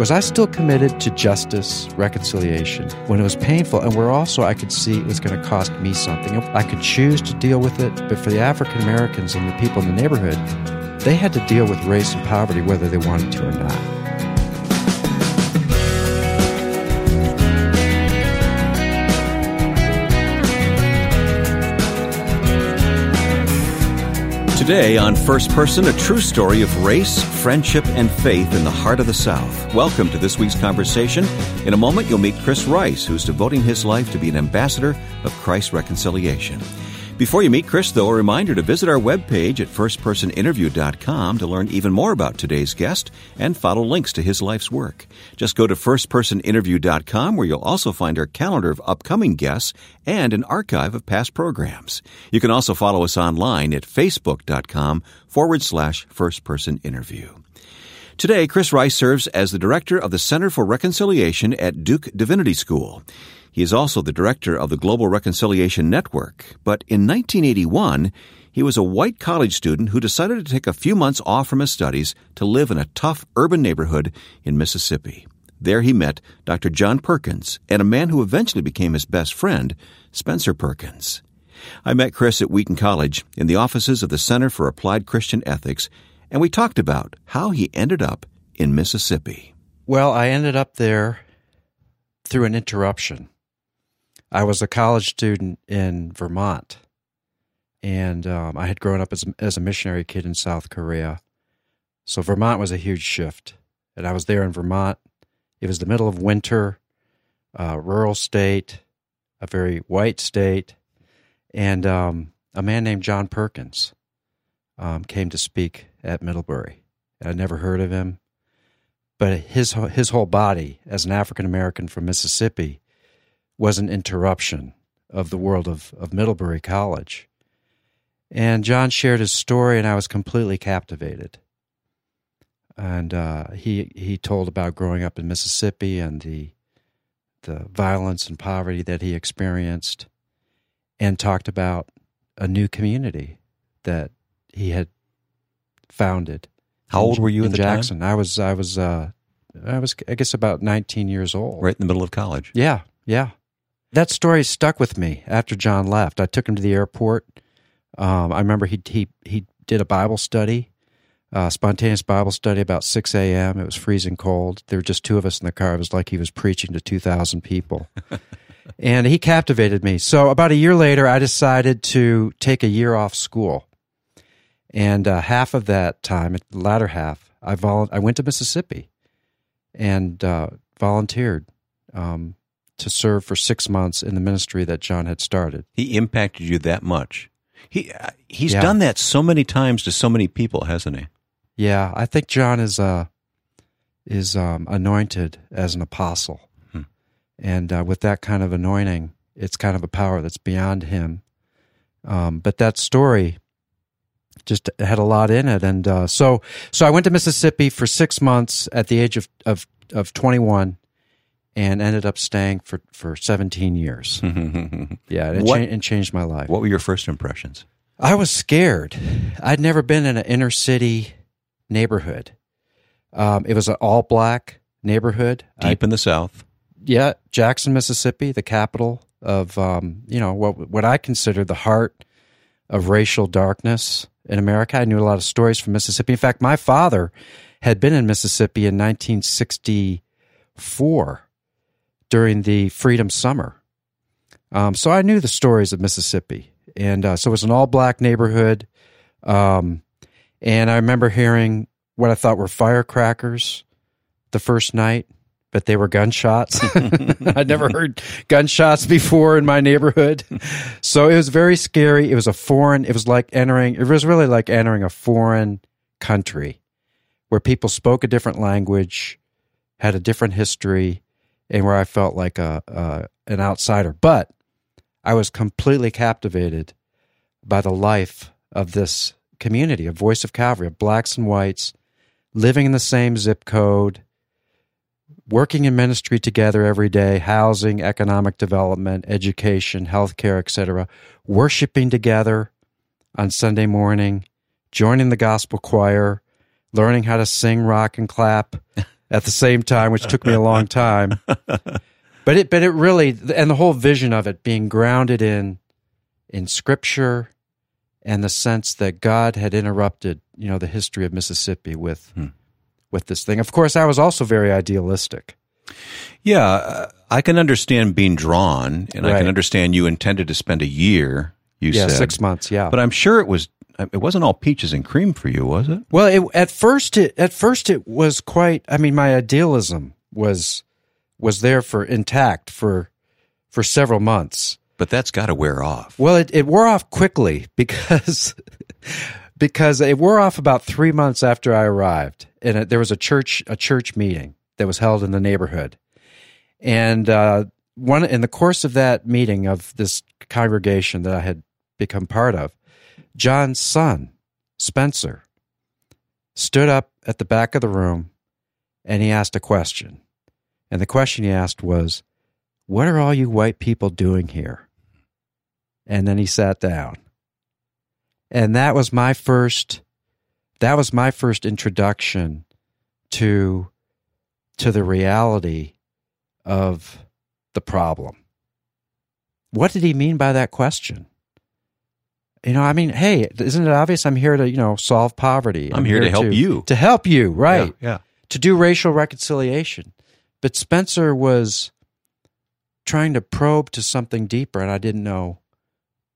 was I still committed to justice, reconciliation when it was painful, and where also I could see it was going to cost me something. I could choose to deal with it, but for the African Americans and the people in the neighborhood, they had to deal with race and poverty whether they wanted to or not. Today on First Person, a true story of race, friendship, and faith in the heart of the South. Welcome to this week's conversation. In a moment, you'll meet Chris Rice, who's devoting his life to be an ambassador of Christ's reconciliation. Before you meet Chris, though, a reminder to visit our webpage at firstpersoninterview.com to learn even more about today's guest and follow links to his life's work. Just go to firstpersoninterview.com where you'll also find our calendar of upcoming guests and an archive of past programs. You can also follow us online at facebook.com forward slash firstpersoninterview. Today, Chris Rice serves as the director of the Center for Reconciliation at Duke Divinity School. He is also the director of the Global Reconciliation Network. But in 1981, he was a white college student who decided to take a few months off from his studies to live in a tough urban neighborhood in Mississippi. There he met Dr. John Perkins and a man who eventually became his best friend, Spencer Perkins. I met Chris at Wheaton College in the offices of the Center for Applied Christian Ethics, and we talked about how he ended up in Mississippi. Well, I ended up there through an interruption. I was a college student in Vermont, and um, I had grown up as, as a missionary kid in South Korea. So Vermont was a huge shift. And I was there in Vermont. It was the middle of winter, uh, rural state, a very white state. And um, a man named John Perkins um, came to speak at Middlebury. I'd never heard of him, but his his whole body, as an African American from Mississippi, was an interruption of the world of, of Middlebury College. And John shared his story, and I was completely captivated. And uh, he he told about growing up in Mississippi and the the violence and poverty that he experienced, and talked about a new community that he had founded. How old were you in, Jackson? Time? I was I was uh, I was I guess about 19 years old. Right in the middle of college. Yeah, yeah. That story stuck with me after John left. I took him to the airport. Um, I remember he he he did a Bible study, uh, spontaneous Bible study about six a.m. It was freezing cold. There were just two of us in the car. It was like he was preaching to two thousand people, and he captivated me. So about a year later, I decided to take a year off school, and uh, half of that time, the latter half, I vol- I went to Mississippi, and uh, volunteered. Um, to serve for six months in the ministry that John had started. He impacted you that much. He uh, he's yeah. done that so many times to so many people, hasn't he? Yeah, I think John is uh is um, anointed as an apostle, hmm. and uh, with that kind of anointing, it's kind of a power that's beyond him. Um, but that story just had a lot in it, and uh, so so I went to Mississippi for six months at the age of of, of twenty one and ended up staying for, for 17 years. yeah, it, what, cha- it changed my life. What were your first impressions? I was scared. I'd never been in an inner city neighborhood. Um, it was an all black neighborhood. Deep I, in the South. Yeah, Jackson, Mississippi, the capital of, um, you know, what, what I consider the heart of racial darkness in America. I knew a lot of stories from Mississippi. In fact, my father had been in Mississippi in 1964 during the Freedom Summer. Um, so I knew the stories of Mississippi. And uh, so it was an all black neighborhood. Um, and I remember hearing what I thought were firecrackers the first night, but they were gunshots. I'd never heard gunshots before in my neighborhood. So it was very scary. It was a foreign, it was like entering, it was really like entering a foreign country where people spoke a different language, had a different history, and where I felt like a, a an outsider. But I was completely captivated by the life of this community, a voice of Calvary, of blacks and whites, living in the same zip code, working in ministry together every day, housing, economic development, education, healthcare, etc., worshiping together on Sunday morning, joining the gospel choir, learning how to sing, rock, and clap at the same time, which took me a long time. But it, but it really, and the whole vision of it being grounded in, in scripture and the sense that God had interrupted, you know, the history of Mississippi with, hmm. with this thing. Of course, I was also very idealistic. Yeah, I can understand being drawn, and right. I can understand you intended to spend a year. You yeah, said six months. Yeah, but I'm sure it was. It wasn't all peaches and cream for you, was it? Well, it, at first, it at first it was quite. I mean, my idealism was was there for intact for for several months. But that's got to wear off. Well, it, it wore off quickly because because it wore off about three months after I arrived, and it, there was a church a church meeting that was held in the neighborhood, and uh, one in the course of that meeting of this congregation that I had become part of, John's son Spencer stood up at the back of the room, and he asked a question. And the question he asked was, What are all you white people doing here? And then he sat down. And that was my first that was my first introduction to to the reality of the problem. What did he mean by that question? You know, I mean, hey, isn't it obvious I'm here to, you know, solve poverty? I'm, I'm here, here, to help you. To help you, right. Yeah, yeah. To do racial reconciliation. But Spencer was trying to probe to something deeper, and I didn't know.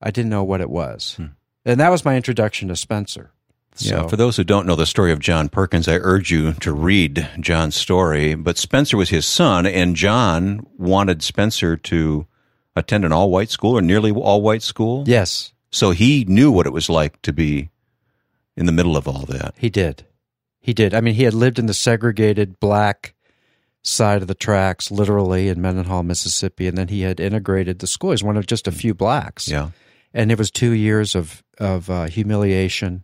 I didn't know what it was, hmm. and that was my introduction to Spencer. So. Yeah, for those who don't know the story of John Perkins, I urge you to read John's story. But Spencer was his son, and John wanted Spencer to attend an all white school or nearly all white school. Yes. So he knew what it was like to be in the middle of all that. He did. He did. I mean, he had lived in the segregated black side of the tracks, literally in Mendenhall, Mississippi, and then he had integrated the school. He's one of just a few blacks. Yeah, and it was two years of of uh, humiliation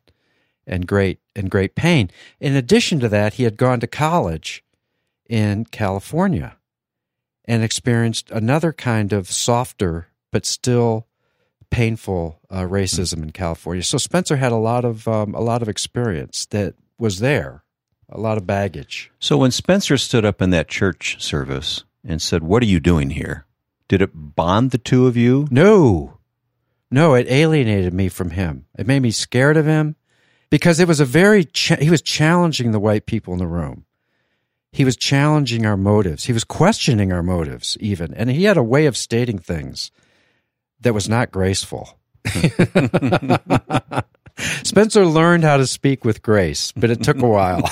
and great and great pain. In addition to that, he had gone to college in California and experienced another kind of softer but still painful uh, racism mm-hmm. in California. So Spencer had a lot of um, a lot of experience that was there a lot of baggage. So when Spencer stood up in that church service and said, "What are you doing here?" Did it bond the two of you? No. No, it alienated me from him. It made me scared of him because it was a very cha- he was challenging the white people in the room. He was challenging our motives. He was questioning our motives even, and he had a way of stating things that was not graceful. Spencer learned how to speak with grace, but it took a while.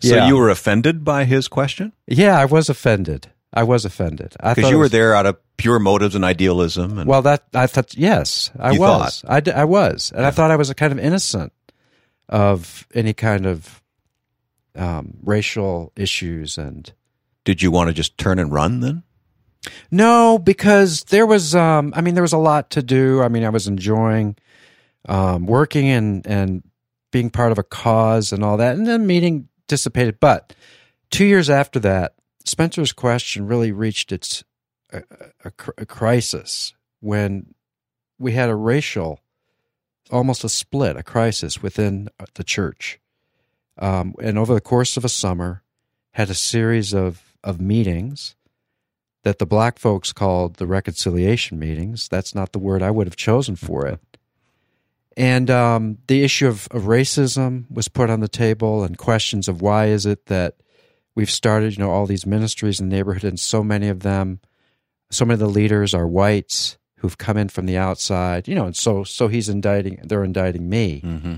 so yeah. you were offended by his question? Yeah, I was offended. I was offended because you were was, there out of pure motives and idealism. And well, that I thought yes, I was. I, I was, and yeah. I thought I was a kind of innocent of any kind of um, racial issues. And did you want to just turn and run then? No, because there was, um, I mean, there was a lot to do. I mean, I was enjoying um, working and and being part of a cause and all that, and then meeting dissipated. But two years after that, Spencer's question really reached its a, a, a crisis when we had a racial, almost a split, a crisis within the church. Um, and over the course of a summer, had a series of of meetings that the black folks called the reconciliation meetings. That's not the word I would have chosen for it. And um, the issue of, of, racism was put on the table, and questions of why is it that we've started, you know, all these ministries in the neighborhood, and so many of them, so many of the leaders are whites who've come in from the outside, you know, and so so he's indicting, they're indicting me, mm-hmm.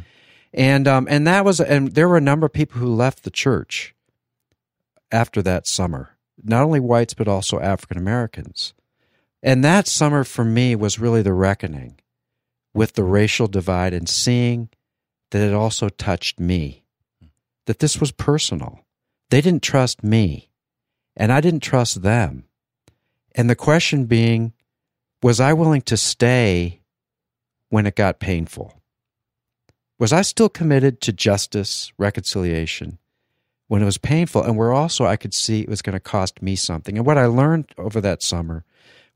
and um, and that was, and there were a number of people who left the church after that summer not only whites, but also African Americans. And that summer for me was really the reckoning with the racial divide and seeing that it also touched me, that this was personal. They didn't trust me, and I didn't trust them. And the question being, was I willing to stay when it got painful? Was I still committed to justice, reconciliation, when it was painful and where also I could see it was going to cost me something. And what I learned over that summer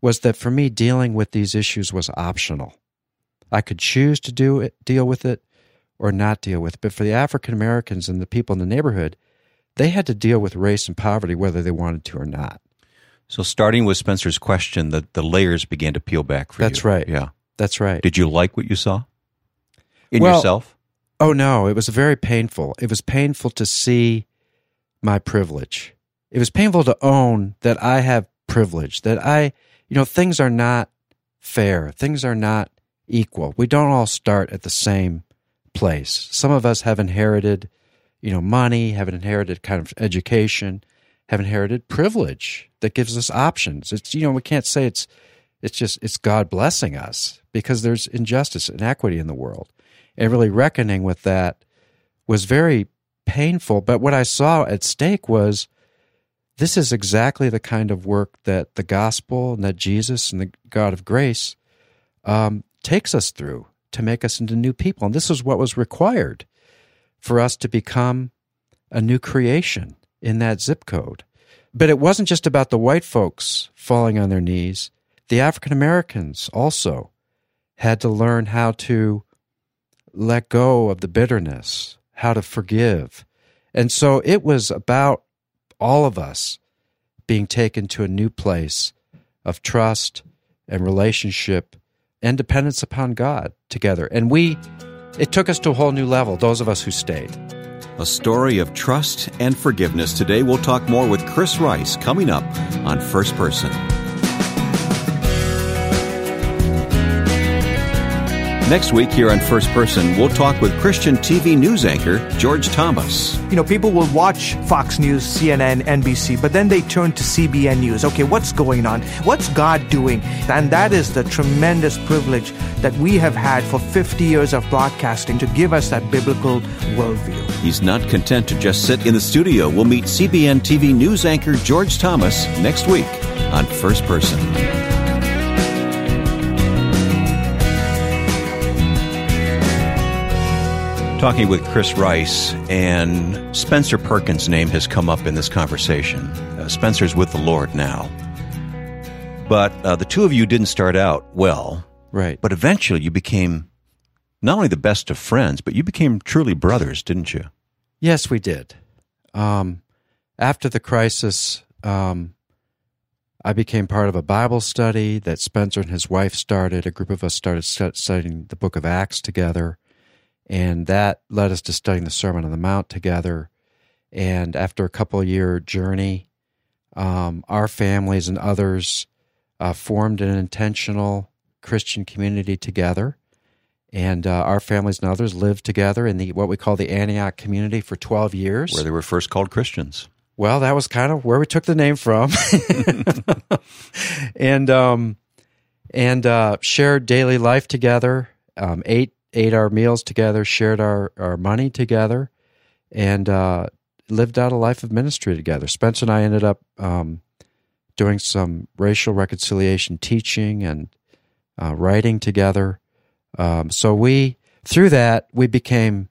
was that for me dealing with these issues was optional. I could choose to do it, deal with it, or not deal with. It. But for the African Americans and the people in the neighborhood, they had to deal with race and poverty whether they wanted to or not. So, starting with Spencer's question, the, the layers began to peel back for That's you. That's right. Yeah. That's right. Did you like what you saw in Well- yourself? Oh no, it was very painful. It was painful to see my privilege. It was painful to own that I have privilege, that I, you know, things are not fair. Things are not equal. We don't all start at the same place. Some of us have inherited, you know, money, have inherited kind of education, have inherited privilege that gives us options. It's, you know, we can't say it's, it's just, it's God blessing us because there's injustice and equity in the world and really reckoning with that was very painful. But what I saw at stake was this is exactly the kind of work that the gospel and that Jesus and the God of grace um, takes us through to make us into new people. And this is what was required for us to become a new creation in that zip code. But it wasn't just about the white folks falling on their knees. The African Americans also had to learn how to let go of the bitterness, how to forgive. And so it was about all of us being taken to a new place of trust and relationship and dependence upon God together. And we, it took us to a whole new level, those of us who stayed. A story of trust and forgiveness. Today, we'll talk more with Chris Rice coming up on First Person. Next week, here on First Person, we'll talk with Christian TV news anchor George Thomas. You know, people will watch Fox News, CNN, NBC, but then they turn to CBN News. Okay, what's going on? What's God doing? And that is the tremendous privilege that we have had for 50 years of broadcasting to give us that biblical worldview. He's not content to just sit in the studio. We'll meet CBN TV news anchor George Thomas next week on First Person. Talking with Chris Rice, and Spencer Perkins' name has come up in this conversation. Uh, Spencer's with the Lord now. But uh, the two of you didn't start out well, Right. but eventually you became not only the best of friends, but you became truly brothers, didn't you? Yes, we did. Um, after the crisis, um, I became part of a Bible study that Spencer and his wife started. A group of us started studying the book of Acts together, and that led us to studying the Sermon on the Mount together. And after a couple year journey, um, our families and others uh, formed an intentional Christian community together and uh, our families and others lived together in the what we call the Antioch community for 12 years. Where they were first called Christians. well, that was kind of where we took the name from, and um, and uh, shared daily life together. Um, ate ate our meals together, shared our our money together, and uh, lived out a life of ministry together. Spencer and I ended up um, doing some racial reconciliation teaching and uh, writing together. Um, so we through that we became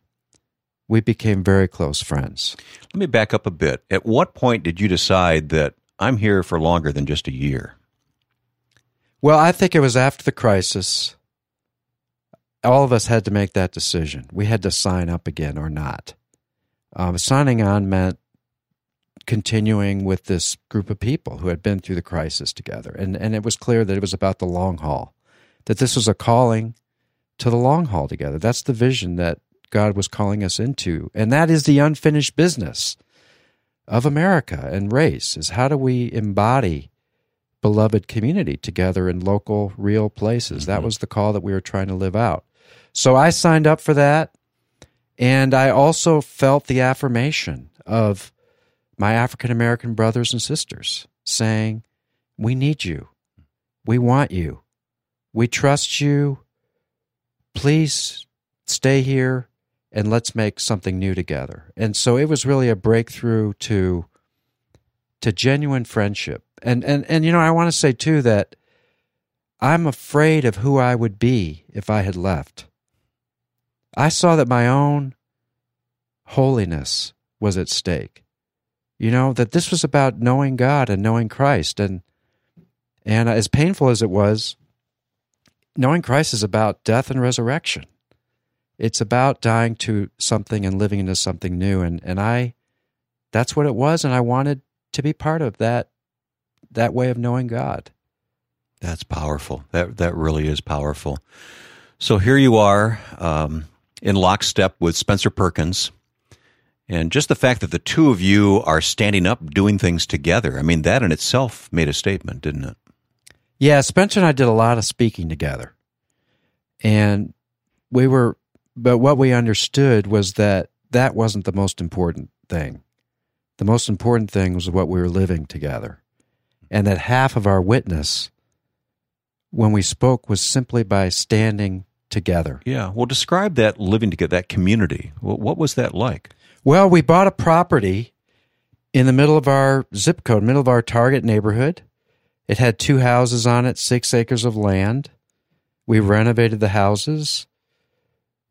we became very close friends. Let me back up a bit. At what point did you decide that I'm here for longer than just a year? Well, I think it was after the crisis. All of us had to make that decision. We had to sign up again or not. Um, signing on meant continuing with this group of people who had been through the crisis together. And, and it was clear that it was about the long haul, that this was a calling to the long haul together. That's the vision that God was calling us into. And that is the unfinished business of America and race is how do we embody beloved community together in local, real places. That was the call that we were trying to live out. So I signed up for that. And I also felt the affirmation of my African American brothers and sisters saying, We need you. We want you. We trust you. Please stay here and let's make something new together. And so it was really a breakthrough to to genuine friendship. And and and you know, I want to say too that I'm afraid of who I would be if I had left. I saw that my own holiness was at stake. You know, that this was about knowing God and knowing Christ and and as painful as it was, knowing Christ is about death and resurrection. It's about dying to something and living into something new. And, and I, that's what it was. And I wanted to be part of that, that way of knowing God. That's powerful. That, that really is powerful. So here you are um, in lockstep with Spencer Perkins. And just the fact that the two of you are standing up, doing things together, I mean, that in itself made a statement, didn't it? Yeah, Spencer and I did a lot of speaking together. And we were, but what we understood was that that wasn't the most important thing. The most important thing was what we were living together. And that half of our witness when we spoke was simply by standing together. Yeah. Well, describe that living together, that community. What was that like? Well, we bought a property in the middle of our zip code, middle of our target neighborhood. It had two houses on it, six acres of land. We renovated the houses.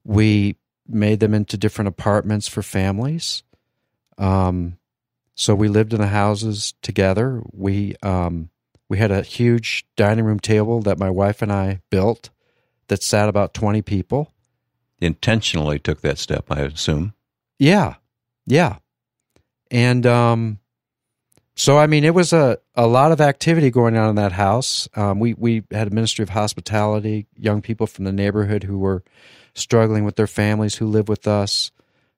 We made them into different apartments for families. Um, so we lived in the houses together. We um, we had a huge dining room table that my wife and I built that sat about twenty people. Intentionally took that step, I assume. Yeah, yeah, and um, so I mean, it was a, a lot of activity going on in that house. Um, we we had a ministry of hospitality, young people from the neighborhood who were struggling with their families who live with us,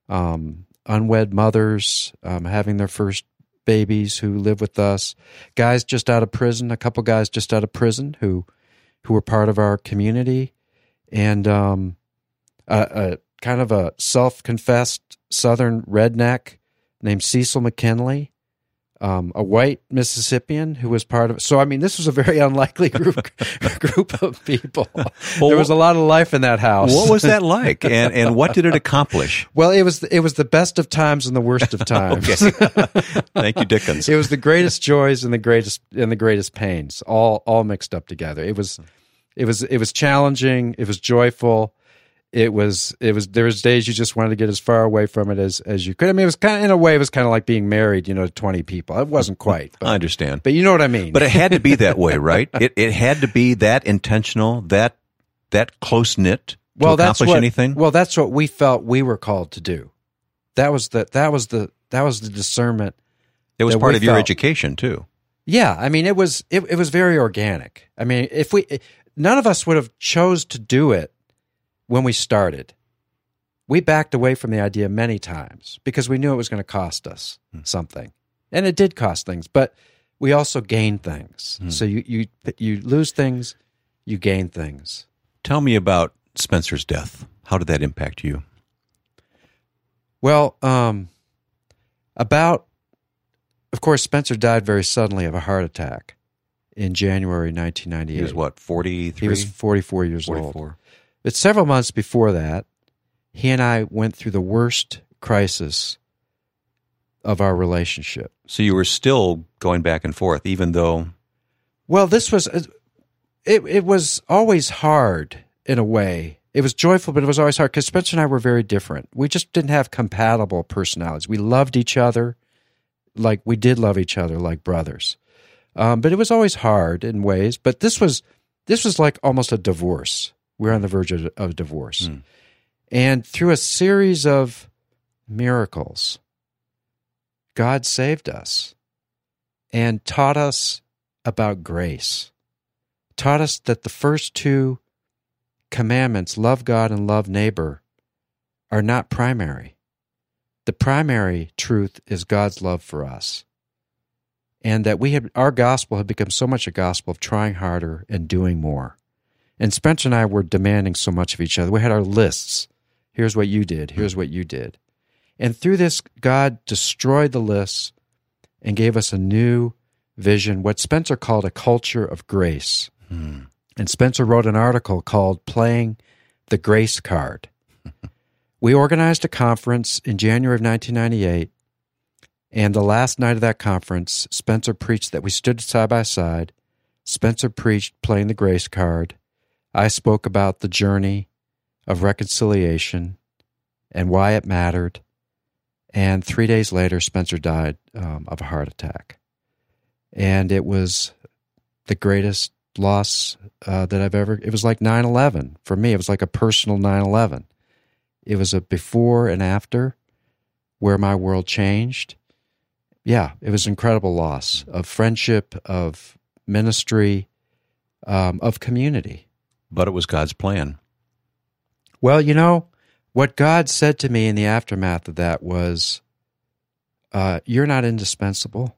um, unwed mothers um, having their first babies who live with us, guys just out of prison, a couple guys just out of prison who who were part of our community, and um, a, a kind of a self confessed Southern redneck named Cecil McKinley um, a white Mississippian who was part of it. So I mean, this was a very unlikely group group of people. Well, there was a lot of life in that house. What was that like, and and what did it accomplish? Well, it was it was the best of times and the worst of times. Thank you, Dickens. It was the greatest joys and the greatest and the greatest pains, all all mixed up together. It was it was it was challenging. It was joyful it was it was there was days you just wanted to get as far away from it as as you could. I mean, it was kind of in a way it was kind of like being married, you know, to twenty people. It wasn't quite. But, I understand, but you know what I mean. But it had to be that way, right? it it had to be that intentional, that that close knit to well, accomplish what, anything. Well, that's what we felt we were called to do. That was the that was the that was the discernment. It was part of your education too. Yeah, I mean, it was it, it was very organic. I mean, if we none of us would have chose to do it when we started, we backed away from the idea many times because we knew it was going to cost us hmm. something. And it did cost things, but we also gained things. Hmm. So you, you, you lose things, you gain things. Tell me about Spencer's death. How did that impact you? Well, um, about, of course, Spencer died very suddenly of a heart attack in January 1998. He was what, 43? He was 44 years 44. old. But several months before that, he and I went through the worst crisis of our relationship. So you were still going back and forth, even though. Well, this was uh, it. It was always hard in a way. It was joyful, but it was always hard because Spencer and I were very different. We just didn't have compatible personalities. We loved each other, like we did love each other, like brothers. Um, but it was always hard in ways. But this was this was like almost a divorce we're on the verge of, of divorce. Mm. And through a series of miracles, God saved us and taught us about grace, taught us that the first two commandments, love God and love neighbor, are not primary. The primary truth is God's love for us. And that we have our gospel had become so much a gospel of trying harder and doing more. And Spencer and I were demanding so much of each other. We had our lists. Here's what you did. Here's what you did. And through this, God destroyed the lists and gave us a new vision, what Spencer called a culture of grace. Hmm. And Spencer wrote an article called Playing the Grace Card. we organized a conference in January of 1998. And the last night of that conference, Spencer preached that we stood side by side. Spencer preached playing the grace card. I spoke about the journey of reconciliation and why it mattered. And three days later, Spencer died um, of a heart attack. And it was the greatest loss uh, that I've ever, it was like 9 11 for me. It was like a personal 9 11. It was a before and after where my world changed. Yeah, it was incredible loss of friendship, of ministry, um, of community. But it was God's plan. Well, you know, what God said to me in the aftermath of that was, uh, You're not indispensable,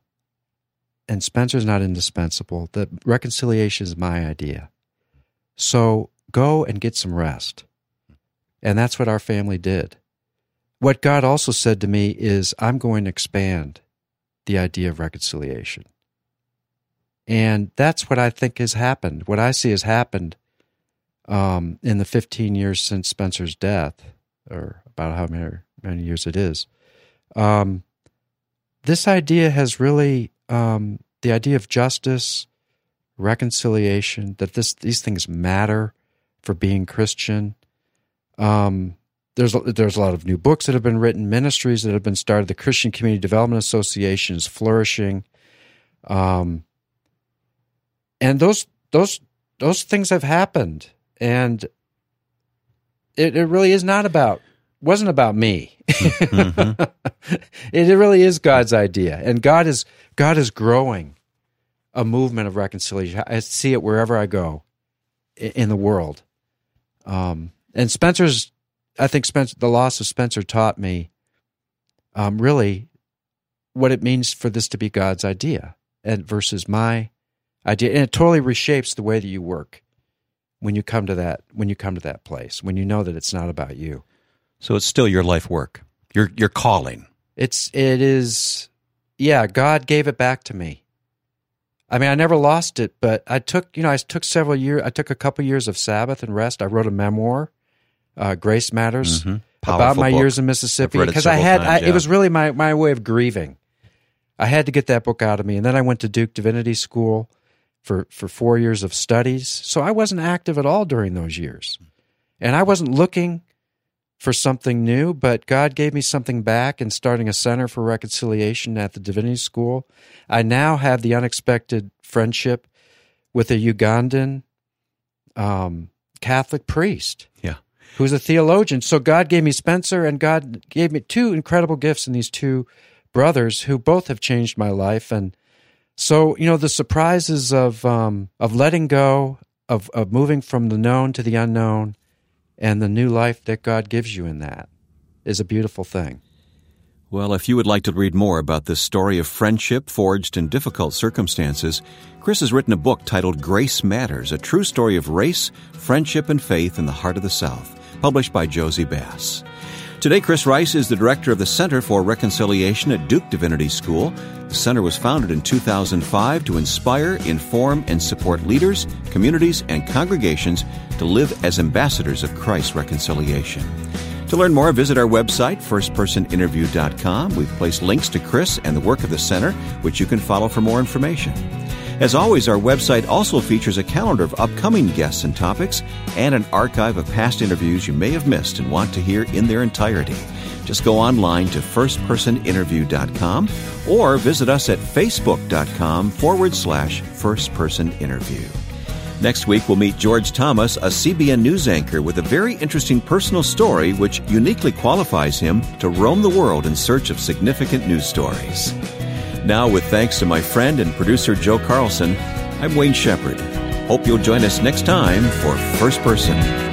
and Spencer's not indispensable. The reconciliation is my idea. So go and get some rest. And that's what our family did. What God also said to me is, I'm going to expand the idea of reconciliation. And that's what I think has happened. What I see has happened um, in the 15 years since Spencer's death, or about how many, many years it is. Um, this idea has really, um, the idea of justice, reconciliation, that this, these things matter for being Christian. Um, there's there's a lot of new books that have been written, ministries that have been started. The Christian Community Development Association is flourishing, um, and those those those things have happened, and it, it really is not about wasn't about me. mm-hmm. it, it really is God's idea, and God is God is growing a movement of reconciliation. I see it wherever I go in the world. Um, and Spencer's I think Spencer, the loss of Spencer taught me um, really what it means for this to be God's idea and versus my idea, and it totally reshapes the way that you work when you come to that when you come to that place when you know that it's not about you. So it's still your life work. Your your calling. It's it is yeah, God gave it back to me. I mean, I never lost it, but I took, you know, I took several years, I took a couple years of Sabbath and rest. I wrote a memoir uh, Grace Matters, mm-hmm. about my book. years in Mississippi because I had times, I, yeah. it was really my my way of grieving. I had to get that book out of me, and then I went to Duke Divinity School for for four years of studies. So I wasn't active at all during those years, and I wasn't looking for something new. But God gave me something back in starting a center for reconciliation at the Divinity School. I now have the unexpected friendship with a Ugandan um, Catholic priest. Yeah who's a theologian. So God gave me Spencer, and God gave me two incredible gifts in these two brothers who both have changed my life. And so, you know, the surprises of um, of letting go, of of moving from the known to the unknown, and the new life that God gives you in that is a beautiful thing. Well, if you would like to read more about this story of friendship forged in difficult circumstances, Chris has written a book titled Grace Matters, a true story of race, friendship, and faith in the heart of the South published by Jossey-Bass. Today, Chris Rice is the director of the Center for Reconciliation at Duke Divinity School. The center was founded in 2005 to inspire, inform, and support leaders, communities, and congregations to live as ambassadors of Christ's reconciliation. To learn more, visit our website, firstpersoninterview.com. We've placed links to Chris and the work of the center, which you can follow for more information. As always, our website also features a calendar of upcoming guests and topics and an archive of past interviews you may have missed and want to hear in their entirety. Just go online to firstpersoninterview.com or visit us at facebook.com forward slash firstpersoninterview. Next week, we'll meet George Thomas, a CBN news anchor with a very interesting personal story which uniquely qualifies him to roam the world in search of significant news stories. Now, with thanks to my friend and producer Joe Carlson, I'm Wayne Shepherd. Hope you'll join us next time for First Person.